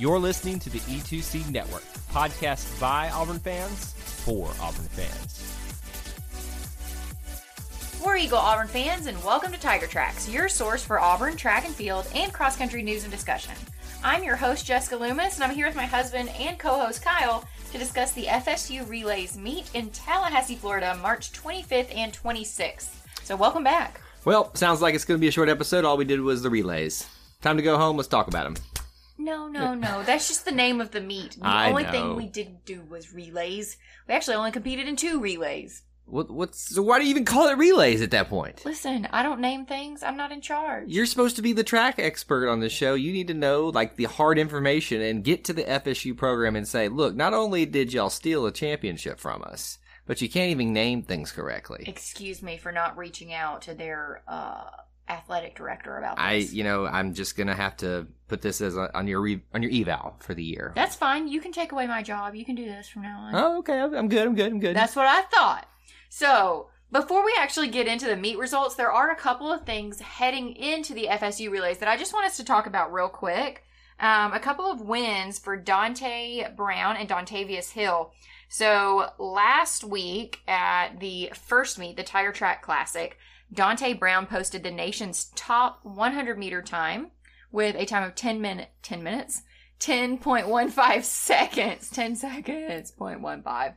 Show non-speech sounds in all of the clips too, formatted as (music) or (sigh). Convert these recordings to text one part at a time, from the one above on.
You're listening to the E2C Network, podcast by Auburn fans for Auburn fans. We're Eagle Auburn fans, and welcome to Tiger Tracks, your source for Auburn track and field and cross country news and discussion. I'm your host, Jessica Loomis, and I'm here with my husband and co host, Kyle, to discuss the FSU Relays meet in Tallahassee, Florida, March 25th and 26th. So, welcome back. Well, sounds like it's going to be a short episode. All we did was the relays. Time to go home. Let's talk about them. No, no, no. That's just the name of the meet. The I only know. thing we didn't do was relays. We actually only competed in two relays. What, what's so? Why do you even call it relays at that point? Listen, I don't name things. I'm not in charge. You're supposed to be the track expert on this show. You need to know like the hard information and get to the FSU program and say, look, not only did y'all steal a championship from us, but you can't even name things correctly. Excuse me for not reaching out to their uh, athletic director about this. I, you know, I'm just gonna have to put this as a, on your re, on your eval for the year. That's fine. You can take away my job. You can do this from now on. Oh, okay. I'm good. I'm good. I'm good. That's what I thought. So, before we actually get into the meet results, there are a couple of things heading into the FSU relays that I just want us to talk about real quick. Um, a couple of wins for Dante Brown and Dontavius Hill. So, last week at the first meet, the Tiger Track Classic, Dante Brown posted the nation's top 100 meter time with a time of 10 minute 10 minutes 10.15 (laughs) seconds 10 seconds 0.15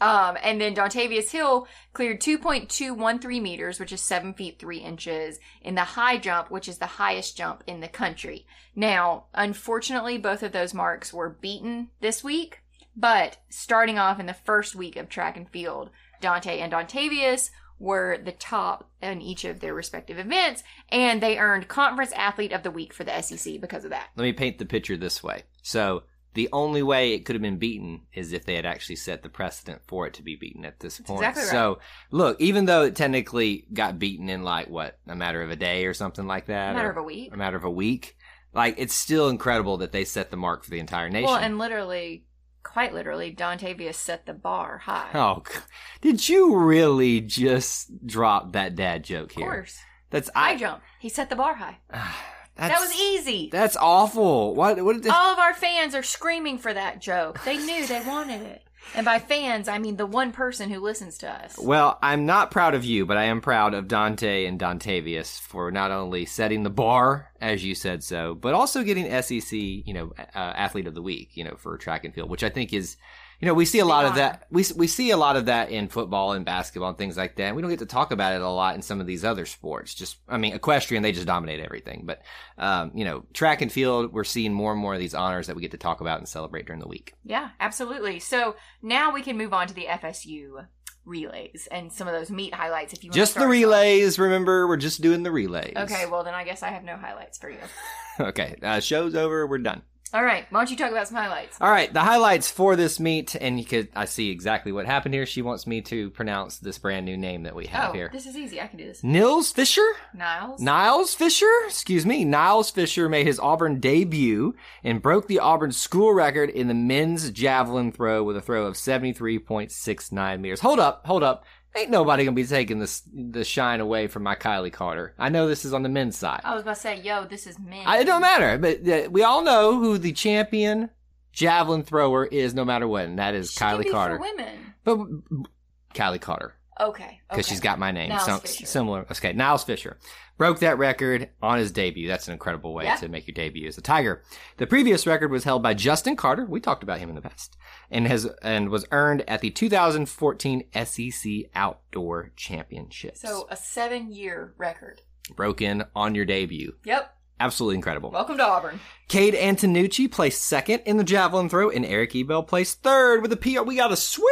um, and then Dontavius Hill cleared 2.213 meters, which is 7 feet 3 inches, in the high jump, which is the highest jump in the country. Now, unfortunately, both of those marks were beaten this week, but starting off in the first week of track and field, Dante and Dontavius were the top in each of their respective events, and they earned Conference Athlete of the Week for the SEC because of that. Let me paint the picture this way. So the only way it could have been beaten is if they had actually set the precedent for it to be beaten at this point. exactly right. So look, even though it technically got beaten in like what a matter of a day or something like that, A matter of a week. a matter of a week, like it's still incredible that they set the mark for the entire nation. Well, and literally, quite literally, Dontavius set the bar high. Oh, (laughs) did you really just drop that dad joke here? of course. That's High I. jump. He set the bar high. (sighs) That's, that was easy. That's awful. What? What did? All of our fans are screaming for that joke. They knew they wanted it. And by fans, I mean the one person who listens to us. Well, I'm not proud of you, but I am proud of Dante and Dontavius for not only setting the bar, as you said so, but also getting SEC, you know, uh, athlete of the week, you know, for track and field, which I think is, you know, we see a lot of that. We we see a lot of that in football and basketball and things like that. We don't get to talk about it a lot in some of these other sports. Just, I mean, equestrian, they just dominate everything. But, um, you know, track and field, we're seeing more and more of these honors that we get to talk about and celebrate during the week. Yeah, absolutely. So now we can move on to the FSU relays and some of those meet highlights if you want Just the start us off. relays. Remember, we're just doing the relays. Okay, well then I guess I have no highlights for you. (laughs) okay. Uh, show's over. We're done. All right, why don't you talk about some highlights? All right, the highlights for this meet, and you could I see exactly what happened here. She wants me to pronounce this brand new name that we have oh, here. this is easy. I can do this. Nils Fisher? Niles. Niles Fisher? Excuse me. Niles Fisher made his Auburn debut and broke the Auburn school record in the men's javelin throw with a throw of 73.69 meters. Hold up, hold up. Ain't nobody gonna be taking this the shine away from my Kylie Carter. I know this is on the men's side. I was about to say, yo, this is men. I, it don't matter, but uh, we all know who the champion javelin thrower is, no matter what, and that is She Kylie Carter. For women. But Kylie Carter, Okay. because okay. she's got my name, Niles so, Fisher. similar. Okay, Niles Fisher broke that record on his debut. That's an incredible way Yeah. to make your debut as a Tiger. The previous record was held by Justin Carter. We talked about him in the past, and has and was earned at the 2014 SEC Outdoor Championships. So a seven-year record. broke in on your debut. Yep. Absolutely incredible. Welcome to Auburn. Cade Antonucci placed second in the javelin throw, and Eric Ebel placed third with a PR. We got a sweep.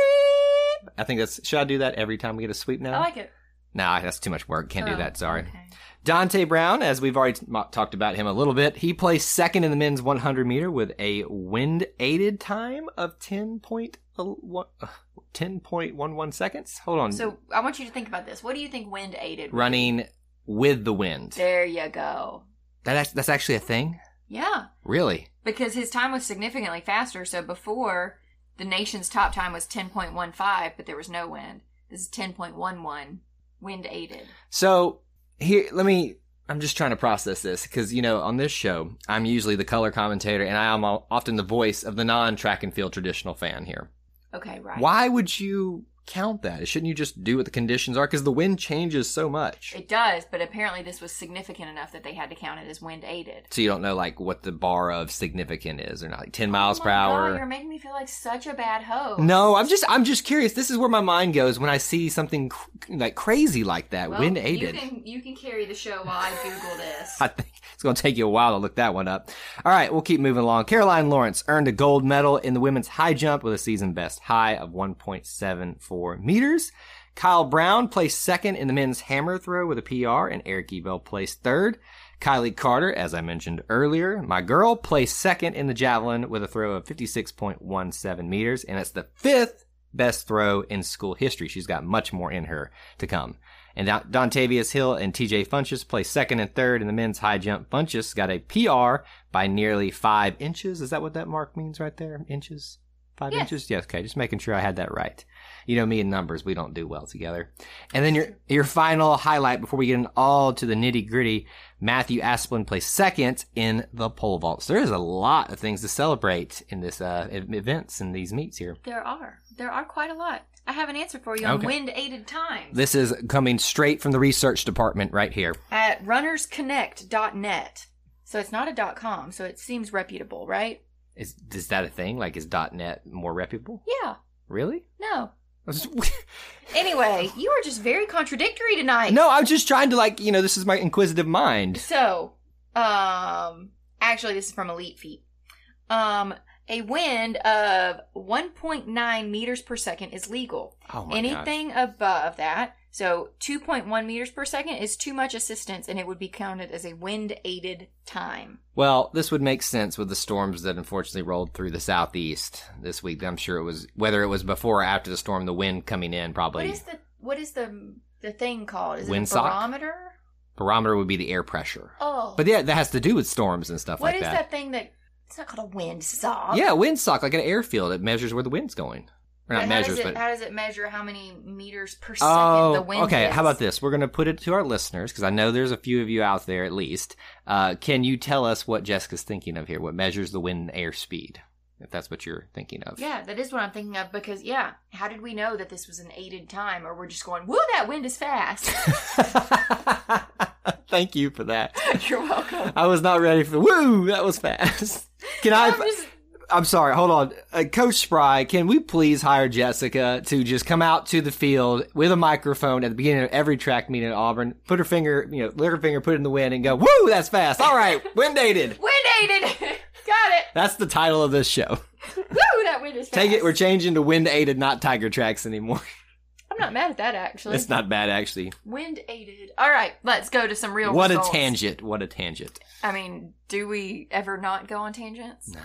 I think that's. Should I do that every time we get a sweep now? I like it. Nah, that's too much work. Can't do Oh, that. Sorry. okay. Dante Brown, as we've already t- talked about him a little bit, he placed second in the men's 100 meter with a wind aided time of uh, 10.11 uh, seconds. Hold on. So I want you to think about this. What do you think wind aided? running with the wind. There you go. That that's actually a thing. Yeah, Really? because his time was significantly faster. So before the nation's top time was 10.15, but there was no wind. This is 10.11 wind aided. So here, let me I'm just trying to process this because you know on this show I'm usually the color commentator and I am often the voice of the non-track and field traditional fan here. Okay, right. Why would you count that? Shouldn't you just do what the conditions are? Because the wind changes so much. It does, but apparently this was significant enough that they had to count it as wind aided. So you don't know like what the bar of significant is or not, like 10 miles oh per my hour. God, you're making me feel like such a bad host. No, I'm just I'm just curious. This is where my mind goes when I see something cr- like crazy like that, Well, wind You aided. can, you can carry the show while I Google this. (laughs) I think it's going to take you a while to look that one up. All right, we'll keep moving along. Caroline Lawrence earned a gold medal in the women's high jump with a season best high of 1.74 meters. Kyle Brown placed second in the men's hammer throw with a PR, and Eric Ebel placed third. Kylie Carter, as I mentioned earlier, my girl, placed second in the javelin with a throw of 56.17 meters, and it's the fifth best throw in school history. She's got much more in her to come. And Don- Dontavius Hill and TJ Funches placed second and third in the men's high jump. Funches got a PR by nearly five inches. Is that what that mark means right there? Inches? Five Yes. inches? Yes, okay. Just making sure I had that right. You know me and numbers, we don't do well together. And then your your final highlight before we get in all to the nitty gritty, Matthew Asplin placed second in the pole vaults. There is a lot of things to celebrate in this uh, events and these meets here. There are. There are quite a lot. I have an answer for you on Okay. wind aided times. This is coming straight from the research department right here. At runnersconnect.net. So it's not a dot .com, so it seems reputable, right? Is is that a thing? Like is .net more reputable? Yeah. Really? No. (laughs) Anyway, you are just very contradictory tonight. no, I'm just trying to like you know this is my inquisitive mind. So, um, actually, this is from Elite Feet. Um, a wind of 1.9 meters per second is legal. Oh my. Anything above that, so 2.1 meters per second, is too much assistance, and it would be counted as a wind aided time. Well, this would make sense with the storms that unfortunately rolled through the southeast this week. I'm sure it was whether it was before or after the storm, the wind coming in probably. What is the what is the the thing called? Is it a Windsock? barometer? Barometer would be the air pressure. Oh, But yeah, that has to do with storms and stuff what like that. What is that thing that? It's not called a windsock. Yeah, windsock like an airfield. It measures where the wind's going. Or not how measures, does it, but how does it measure how many meters per second Oh, the wind okay. is? How about this? We're going to put it to our listeners because I know there's a few of you out there at least. Uh, can you tell us what Jessica's thinking of here? What measures the wind and air speed? If that's what you're thinking of. Yeah, that is what I'm thinking of because yeah, how did we know that this was an aided time, or we're just going, "Woo, that wind is fast." (laughs) Thank you for that. (laughs) You're welcome. I was not ready for. Woo! That was fast. (laughs) Can I? Just- I'm sorry. Hold on, uh, Coach Spry. Can we please hire Jessica to just come out to the field with a microphone at the beginning of every track meet at Auburn, put her finger, you know, lick her finger, put it in the wind, and go, "Woo! That's fast." All right, (laughs) wind aided. wind aided. (laughs) Got it. That's the title of this show. (laughs) Woo, that wind is fast. Take it. We're changing to wind aided, not tiger tracks anymore. I'm not mad at that actually. It's not bad, actually. wind aided. All right, let's go to some real. What results. a tangent! What a tangent! I mean, do we ever not go on tangents? Nah,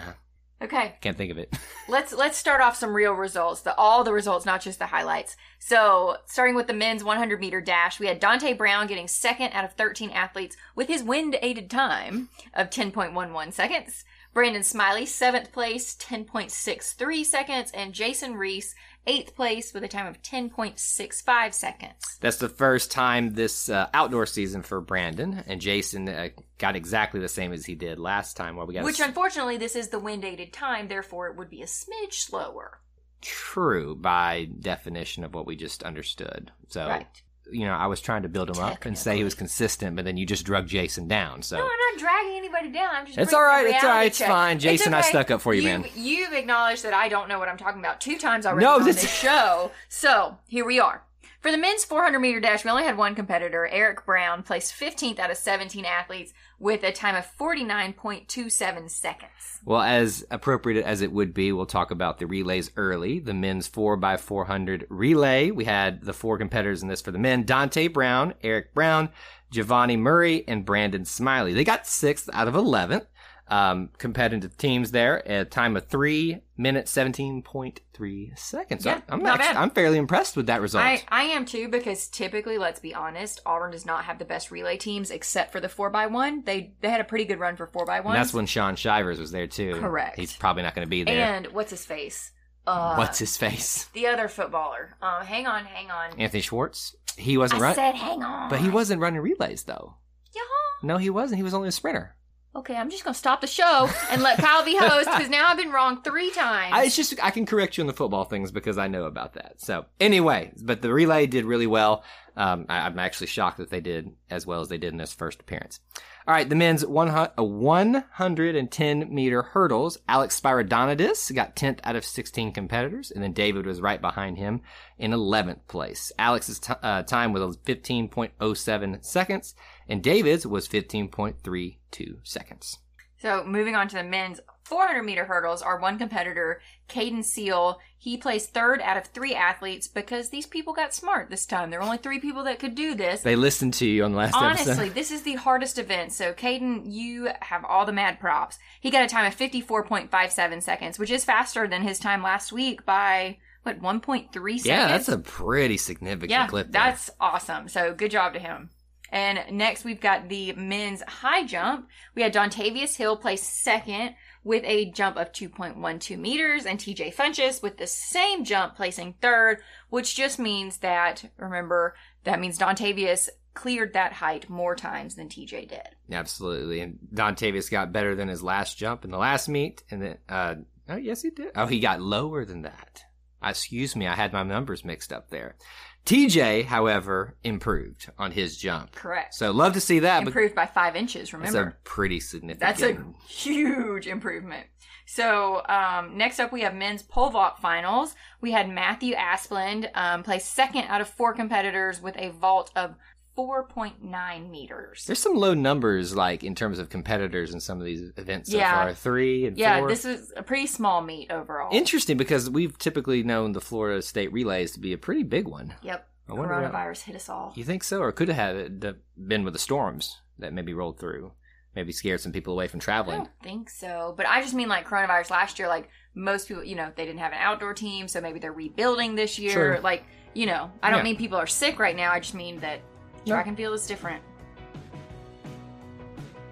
Okay, can't think of it. (laughs) let's let's start off some real results. The all the results, not just the highlights. So, starting with the men's 100 meter dash, we had Dante Brown getting second out of 13 athletes with his wind aided time of 10.11 seconds. Brandon Smiley seventh place, 10.63 seconds, and Jason Reese eighth place with a time of 10.65 seconds. That's the first time this uh, outdoor season for Brandon and Jason uh, got exactly the same as he did last time. Where we got a Which, unfortunately, this is the wind aided time, therefore, it would be a smidge slower. true by definition of what we just understood. So, Right. You know, I was trying to build him up and say he was consistent, but then you just drug Jason down. So No, I'm not dragging anybody down. I'm just. It's all right, it's all right, it's check. fine. It's Jason, I stuck up for you, man. You've acknowledged that I don't know what I'm talking about two times already No, on this show. So here we are. For the men's 400 meter dash, we only had one competitor. Eric Brown placed 15th out of 17 athletes with a time of 49.27 seconds. Well, as appropriate as it would be, we'll talk about the relays early. The men's 4x400 relay. We had the four competitors in this for the men Dante Brown, Eric Brown, Giovanni Murray, and Brandon Smiley. They got sixth out of 11th. Um, competitive teams there at a time of three minutes, 17.3 seconds. Yeah, I'm, not actually, bad. I'm fairly impressed with that result. I, I am too because typically, let's be honest, Auburn does not have the best relay teams except for the 4x1. They they had a pretty good run for 4x1. that's when Shaun Shivers was there too. Correct. He's probably not going to be there. And what's his face? Uh, What's his face? the other footballer? Uh, hang on, hang on. Anthony Schwartz. He wasn't I running. said hang on. But he wasn't running relays though. Yeah. No, he wasn't. He was only a sprinter. Okay, I'm just gonna stop the show and let Kyle be host because now I've been wrong three times. I, it's just I can correct you on the football things because I know about that. So anyway, but the relay did really well. Um, I, I'm actually shocked that they did as well as they did in this first appearance. All right, the men's 100, uh, 110 meter hurdles. Alex Spyridonidis got 10th out of 16 competitors, and then David was right behind him in 11th place. Alex's t- uh, time was 15.07 seconds, and David's was 15.32 seconds. So moving on to the men's 400 meter hurdles, our one competitor, Caden Seal, he placed third out of three athletes because these people got smart this time. There were only three people that could do this. They listened to you on the last Honestly, episode. (laughs) this is the hardest event. So, Caden, you have all the mad props. He got a time of 54.57 seconds, which is faster than his time last week by, what, 1.3 seconds? Yeah, that's a pretty significant yeah, clip. There. that's awesome. So good job to him. And next we've got the men's high jump. We had Dontavius Hill place second with a jump of 2.12 meters and TJ Funches with the same jump placing third, which just means that, remember, that means Dontavius cleared that height more times than TJ did. Absolutely. And Dontavius got better than his last jump in the last meet. And then, uh, oh, yes, he did. Oh, he got lower than that. Excuse me. I had my numbers mixed up there. TJ, however, improved on his jump. Correct. So love to see that. Improved by five inches, remember? That's a pretty significant. That's a huge improvement. So um, next up, we have men's pole vault finals. We had Matthew Asplund um, place second out of four competitors with a vault of 4.9 meters. There's some low numbers, like in terms of competitors in some of these events so Yeah. far. Three and Yeah, four. this is a pretty small meet overall. Interesting because we've typically known the Florida State relays to be a pretty big one. yep. I Coronavirus hit us all. You think so, or could have it uh, been with the storms that maybe rolled through? Maybe scared some people away from traveling. I don't think so. But I just mean like coronavirus last year, like most people, you know, they didn't have an outdoor team, so maybe they're rebuilding this year. True. Like, you know, I don't Yeah. mean people are sick right now. I just mean that No. track and field is different.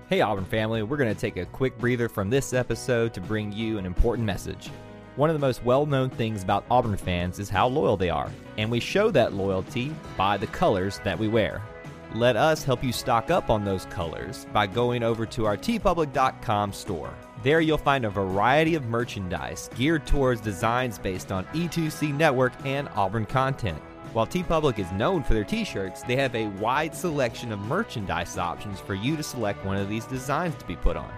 Hey, Auburn family, we're going to take a quick breather from this episode to bring you an important message. One of the most well known things about Auburn fans is how loyal they are, and we show that loyalty by the colors that we wear. Let us help you stock up on those colors by going over to our teepublic.com store. There you'll find a variety of merchandise geared towards designs based on E2C Network and Auburn content. While TeePublic is known for their t-shirts, they have a wide selection of merchandise options for you to select one of these designs to be put on.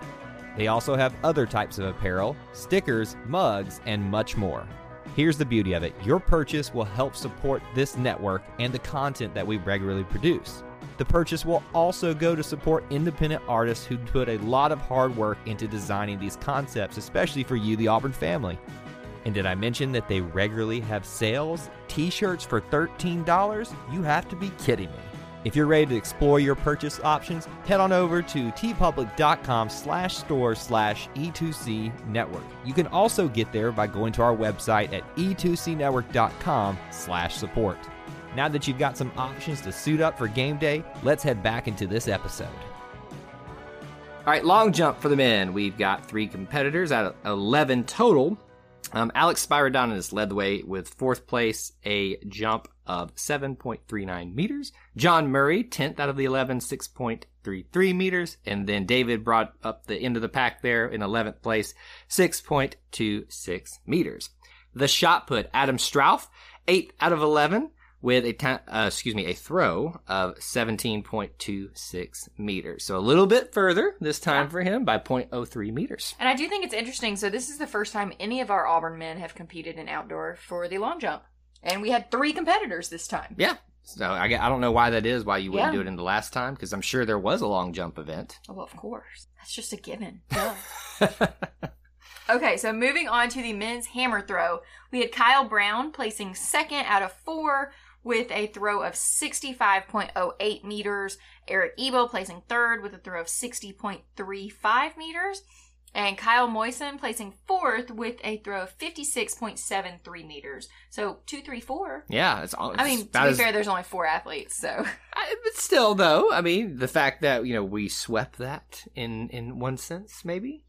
They also have other types of apparel, stickers, mugs, and much more. Here's the beauty of it your purchase will help support this network and the content that we regularly produce. The purchase will also go to support independent artists who put a lot of hard work into designing these concepts, especially for you, the Auburn family. And did I mention that they regularly have sales? T shirts for $13? You have to be kidding me. If you're ready to explore your purchase options, head on over to teepublic.com slash store slash E2C network. You can also get there by going to our website at E e2cnetwork.com slash support. Now that you've got some options to suit up for game day, let's head back into this episode. All right, long jump for the men. We've got three competitors out of 11 total. Um, Alex Spyridonidis led the way with fourth place, a jump of 7.39 meters. John Murray, 10th out of the 11, 6.33 meters. And then David brought up the end of the pack there in 11th place, 6.26 meters. The shot put, Adam Strauff, 8th out of 11 with a ta- uh, excuse me a throw of 17.26 meters. So a little bit further this time Yeah. for him by 0.03 meters. And I do think it's interesting. So this is the first time any of our Auburn men have competed in outdoor for the long jump, and we had three competitors this time. Yeah. So I, I don't know why that is, why you wouldn't Yeah. do it in the last time, because I'm sure there was a long jump event. Oh, well, of course, that's just a given. (laughs) Okay, so moving on to the men's hammer throw, we had Kyle Brown placing second out of four with a throw of 65.08 meters. Eric Ebel placing third with a throw of 60.35 meters. And Kyle Moisen placing fourth with a throw of 56.73 meters. So two, three, four. yeah, it's all. I mean, to be as- fair, there's only four athletes, so I, but still, though, I mean, the fact that you know we swept that in in one sense, maybe.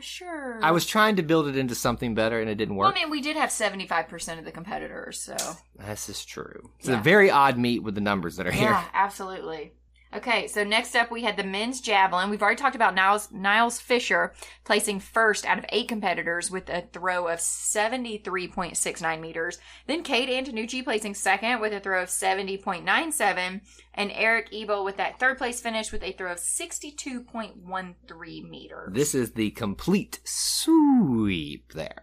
Sure. I was trying to build it into something better, and it didn't Well, work. I mean, we did have 75% of the competitors, so. this is true. It's Yeah. a very odd meet with the numbers that are here. Yeah, absolutely. Okay, so next up we had the men's javelin. We've already talked about Niles, Niles Fisher placing first out of eight competitors with a throw of 73.69 meters. Then Cade Antonucci placing second with a throw of 70.97. And Eric Ebel with that third place finish with a throw of 62.13 meters. This is the complete sweep there.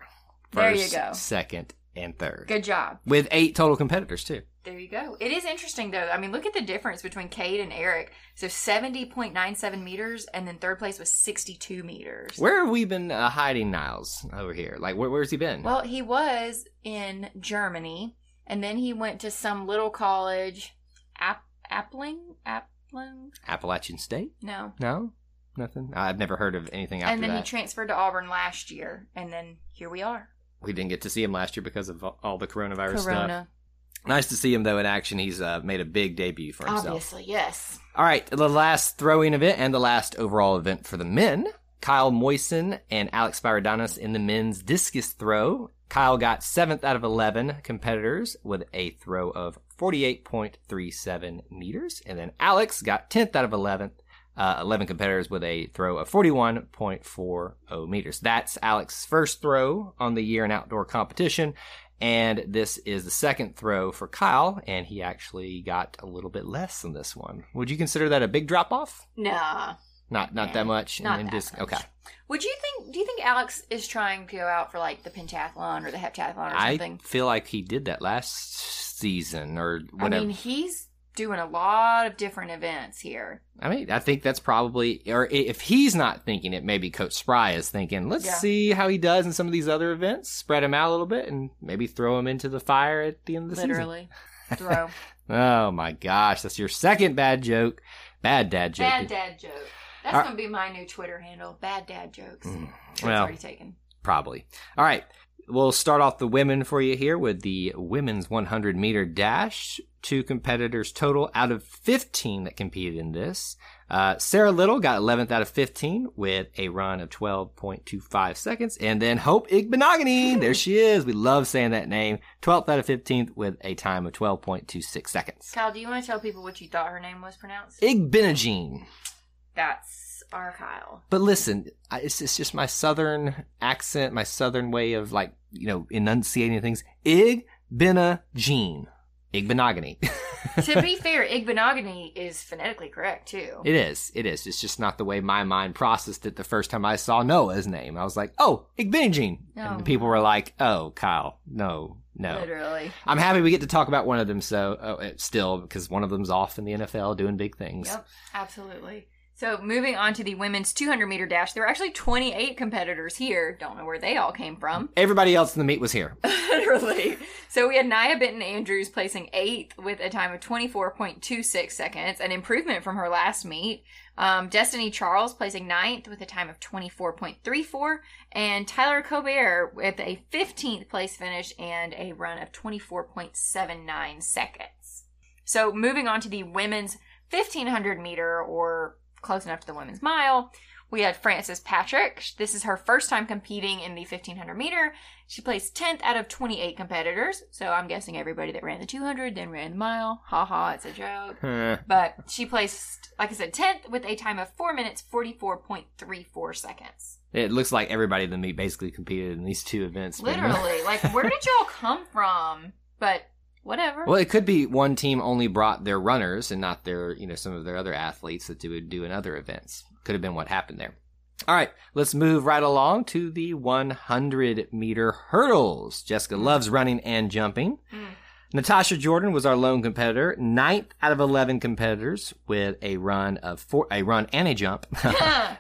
There you First, go. Second, and third. Good job. With eight total competitors, too. There you go. It is interesting though. I mean, look at the difference between Cade and Eric. So 70.97 meters, and then third place was 62 meters. Where have we been uh, hiding Niles over here? Like, where, where's he been? Well, he was in Germany, and then he went to some little college, App Appling, Appling. Appalachian State? No, No? Nothing? I've never heard of anything after and then that. he transferred to Auburn last year, and then here we are. We didn't get to see him last year because of all the coronavirus stuff. Nice to see him, though, in action. He's uh, made a big debut for himself. obviously, yes. All right, the last throwing event and the last overall event for the men. Kyle Moisen and Alex Spiridonis in the men's discus throw. Kyle got seventh out of 11 competitors with a throw of 48.37 meters. And then Alex got 10th out of 11, uh, 11 competitors with a throw of 41.40 meters. That's Alex's first throw on the year in outdoor competition. And this is the second throw for Kyle, and he actually got a little bit less than this one. Would you consider that a big drop off? Nah. Not not that much. Not that just- much. Okay. Would you think? Do you think Alex is trying to go out for like the pentathlon or the heptathlon or something? I feel like he did that last season or whatever. I mean, he's doing a lot of different events here. I mean, I think that's probably, or if he's not thinking it, maybe Coach Spry is thinking, let's Yeah. see how he does in some of these other events, spread him out a little bit, and maybe throw him into the fire at the end of the Literally, throw season. (laughs) Oh my gosh, that's your second bad joke. Bad dad joke. bad dad joke. That's All gonna be my new Twitter handle. Bad dad jokes. Mm, It's well. already taken. Probably. All right. We'll start off the women for you here with the women's 100 meter dash. Two competitors total out of 15 that competed in this. Uh, Sarah Little got 11th out of 15 with a run of 12.25 seconds. And then Hope Igbenogany, there she is. We love saying that name. 12th out of 15th with a time of 12.26 seconds. Kyle, do you want to tell people what you thought her name was pronounced? Igbenogene. That's our Kyle. But listen, I- it's, it's just my southern accent, my southern way of like, you know, enunciating things. Ig Bina Gene. Igbenogany. (laughs) to be fair, Igbenogany is phonetically correct too. it is. It is. It's just not the way my mind processed it the first time I saw Noah's name. I was like, oh, Igbenogene. Oh. And people were like, oh, Kyle, no, no. Literally. I'm happy we get to talk about one of them so oh, uh, still because one of them's off in the NFL doing big things. Yep, absolutely. So moving on to the women's 200 meter dash, there were actually 28 competitors here. Don't know where they all came from. (laughs) Everybody else in the meet was here. Literally. So we had Nia Benton Andrews placing eighth with a time of 24.26 seconds, an improvement from her last meet. Um, Destiny Charles placing ninth with a time of 24.34, and Tyler Colbert with a 15th place finish and a run of 24.79 seconds. So moving on to the women's 1500 meter or close enough to the women's mile. We had Frances Patrick. This is her first time competing in the 1500 meter. She placed 10th out of 28 competitors. So I'm guessing everybody that ran the 200 then ran the mile. Ha ha, it's a joke. (laughs) But she placed, like I said, 10th with a time of 4 minutes 44.34 seconds. It looks like everybody in the meet basically competed in these two events. Literally. like, where did (laughs) y'all come from? But whatever. Well, it could be one team only brought their runners and not their, you know, some of their other athletes that they would do in other events. Could have been what happened there. All right, let's move right along to the 100 meter hurdles. Jessica loves running and jumping. Mm. Natasha Jordan was our lone competitor, ninth out of 11 competitors with a run of four, a run and a jump, (laughs) (laughs)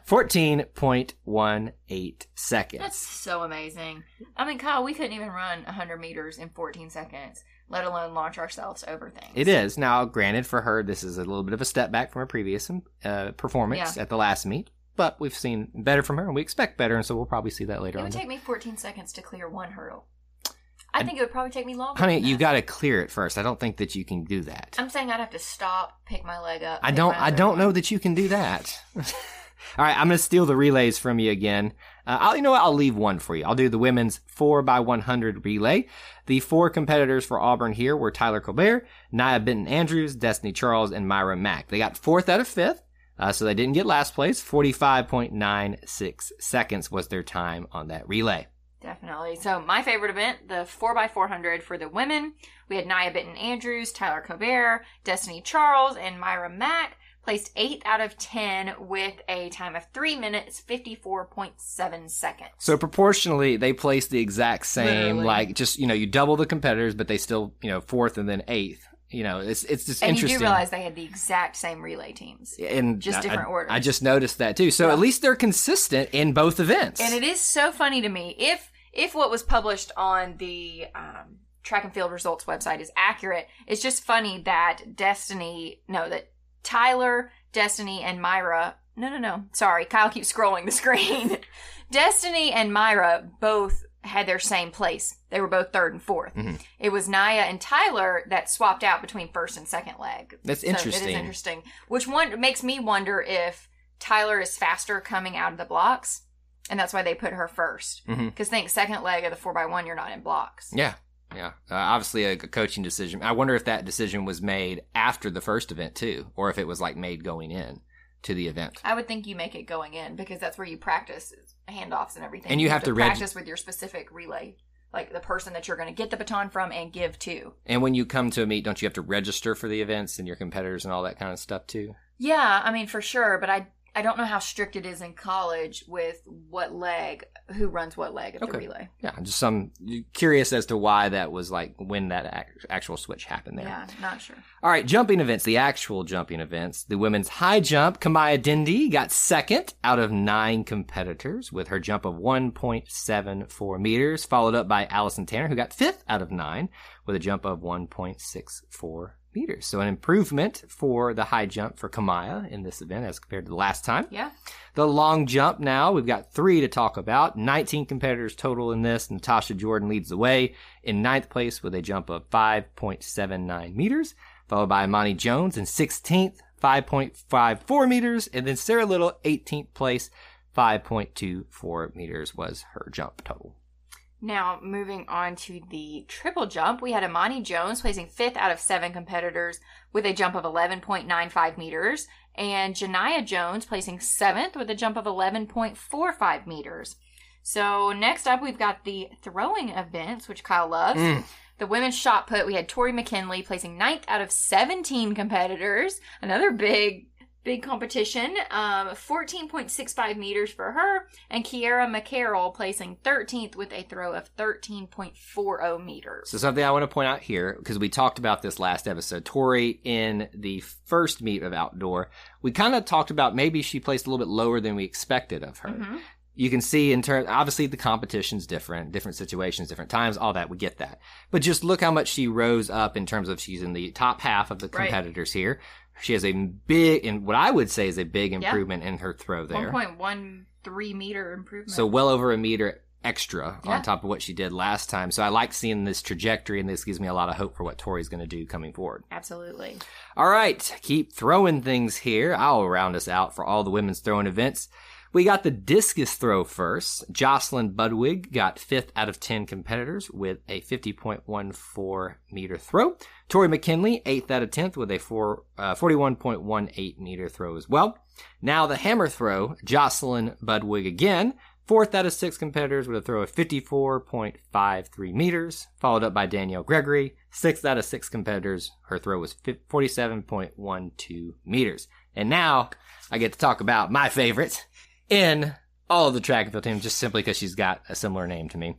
14.18 seconds. That's so amazing. I mean, Kyle, we couldn't even run 100 meters in 14 seconds, let alone launch ourselves over things. It is. Now, granted, for her, this is a little bit of a step back from her previous uh, performance Yeah. at the last meet, but we've seen better from her, and we expect better, and so we'll probably see that later It on. would take me 14 seconds to clear one hurdle. I think it would probably take me longer. Honey, you got to clear it first. I don't think that you can do that. I'm saying I'd have to stop, pick my leg up. I don't. I don't one. know that you can do that. (laughs) All right, I'm going to steal the relays from you again. Uh, I'll, you know what? I'll leave one for you. I'll do the women's 4 by 100 relay. The four competitors for Auburn here were Tyler Colbert, Nia Benton Andrews, Destiny Charles, and Myra Mack. They got fourth out of fifth. Uh, so they didn't get last place. 45.96 seconds was their time on that relay. Definitely. So my favorite event, the 4x400 for the women. We had Nia Benton Andrews, Tyler Colbert, Destiny Charles, and Myra Mack placed 8 out of 10 with a time of 3 minutes 54.7 seconds. So proportionally, they placed the exact same, Literally. like just, you know, you double the competitors, but they still, you know, fourth and then eighth. You know, it's, it's just and you do realize they had the exact same relay teams. and just I- different I, orders. I just noticed that too. So Yeah. at least they're consistent in both events. And it is so funny to me if if what was published on the um, track and field results website is accurate. It's just funny that Destiny, no, that Tyler, Destiny, and Myra. No, no, no. Sorry, Kyle keeps scrolling the screen. (laughs) Destiny and Myra both had their same place. They were both third and 4th Mhm. It was Naya and Tyler that swapped out between first and second leg. That's So interesting. is interesting. Which one makes me wonder if Tyler is faster coming out of the blocks, and that's why they put her first. Because think second leg of the four by one, you're not in blocks. Yeah. Yeah. Uh, obviously a coaching decision. I wonder if that decision was made after the first event too, or if it was like made going in to the event. I would think you make it going in because that's where you practice handoffs and everything. And you have to reg- practice with your specific relay, like the person that you're going to get the baton from and give to. And when you come to a meet, don't you have to register for the events and your competitors and all that kind of stuff too? Yeah, I mean for sure, but I I don't know how strict it is in college with what leg, who runs what leg of the relay. Yeah, just some curious as to why that was like when that actual switch happened there. Yeah, not sure. All right, jumping events, the actual jumping events. The women's high jump, Kamaya Dindi got second out of nine competitors with her jump of 1.74 meters, followed up by Allison Tanner, who got fifth out of nine with a jump of 1.64 meters. So an improvement for the high jump for Kamaya in this event as compared to the last time. Yeah. The long jump now, we've got three to talk about. 19 competitors total in this. Natasha Jordan leads the way in ninth place with a jump of 5.79 meters, followed by Imani Jones in 16th, 5.54 meters, and then Sarah Little, 18th place, 5.24 meters was her jump total. Now, moving on to the triple jump, we had Amani Jones placing fifth out of seven competitors with a jump of 11.95 meters, and Janiyah Jones placing seventh with a jump of 11.45 meters. So, next up, we've got the throwing events, which Kyle loves. Mm. The women's shot put, we had Tori McKinley placing ninth out of 17 competitors. Another big, big competition. Um, 14.65 meters for her. And Kiera McCarroll placing 13th with a throw of 13.40 meters. So something I want to point out here, because we talked about this last episode, Tori in the first meet of outdoor, we kind of talked about maybe she placed a little bit lower than we expected of her. Mhm. You can see in terms, obviously the competition's different, different situations, different times, all that, we get that. But just look how much she rose up in terms of she's in the top half of the Right. competitors here. She has a big, and what I would say is a big improvement in her throw there. 1.13 meter improvement. So well over a meter extra Yeah. on top of what she did last time. So I like seeing this trajectory, and this gives me a lot of hope for what Tori's going to do coming forward. Absolutely. All right, keep throwing things here. I'll round us out for all the women's throwing events. We got the discus throw first. Jocelyn Budwig got fifth out of 10 competitors with a 50.14 meter throw. Tori McKinley, eighth out of 10th with a four, uh, 41.18 meter throw as well. Now the hammer throw, Jocelyn Budwig again, fourth out of six competitors with a throw of 54.53 meters, followed up by Danielle Gregory, sixth out of six competitors. Her throw was 47.12 meters. And now I get to talk about my favorite in all of the track and field teams just simply because she's got a similar name to me.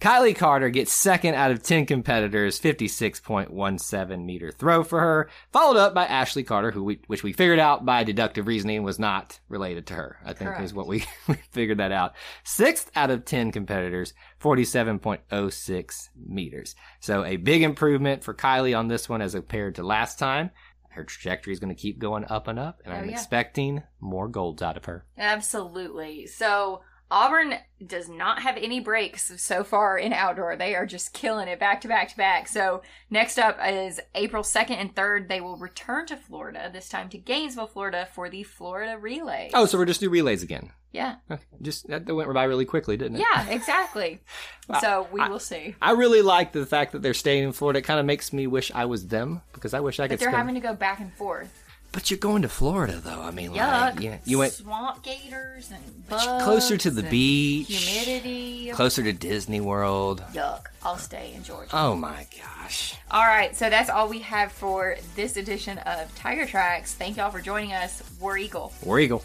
Kylie Carter gets second out of 10 competitors, 56.17 meter throw for her, followed up by Ashley Carter, who we, which we figured out by deductive reasoning was not related to her. I think is what we, (laughs) we figured that out. Sixth out of 10 competitors, 47.06 meters. So a big improvement for Kylie on this one as compared to last time. Her trajectory is going to keep going up and up, and Oh, I'm yeah. expecting more golds out of her. Absolutely. So Auburn does not have any breaks so far in outdoor. They are just killing it back to back to back. So next up is April 2nd and 3rd. They will return to Florida, this time to Gainesville, Florida for the Florida Relay. Oh, so we're just do relays again. Yeah. Okay. Just that that went by really quickly, didn't it? Yeah, exactly. (laughs) so we will see. I really like the fact that they're staying in Florida. It kind of makes me wish I was them because I wish I But could. they're spend... having to go back and forth. But you're going to Florida, though. I mean, Yuck. like, yeah, you went swamp gators and bugs closer to the beach, Humidity. closer to Disney World. Yuck. I'll stay in Georgia. Oh my gosh! All right, so that's all we have for this edition of Tiger Tracks. Thank y'all for joining us. War Eagle. War Eagle.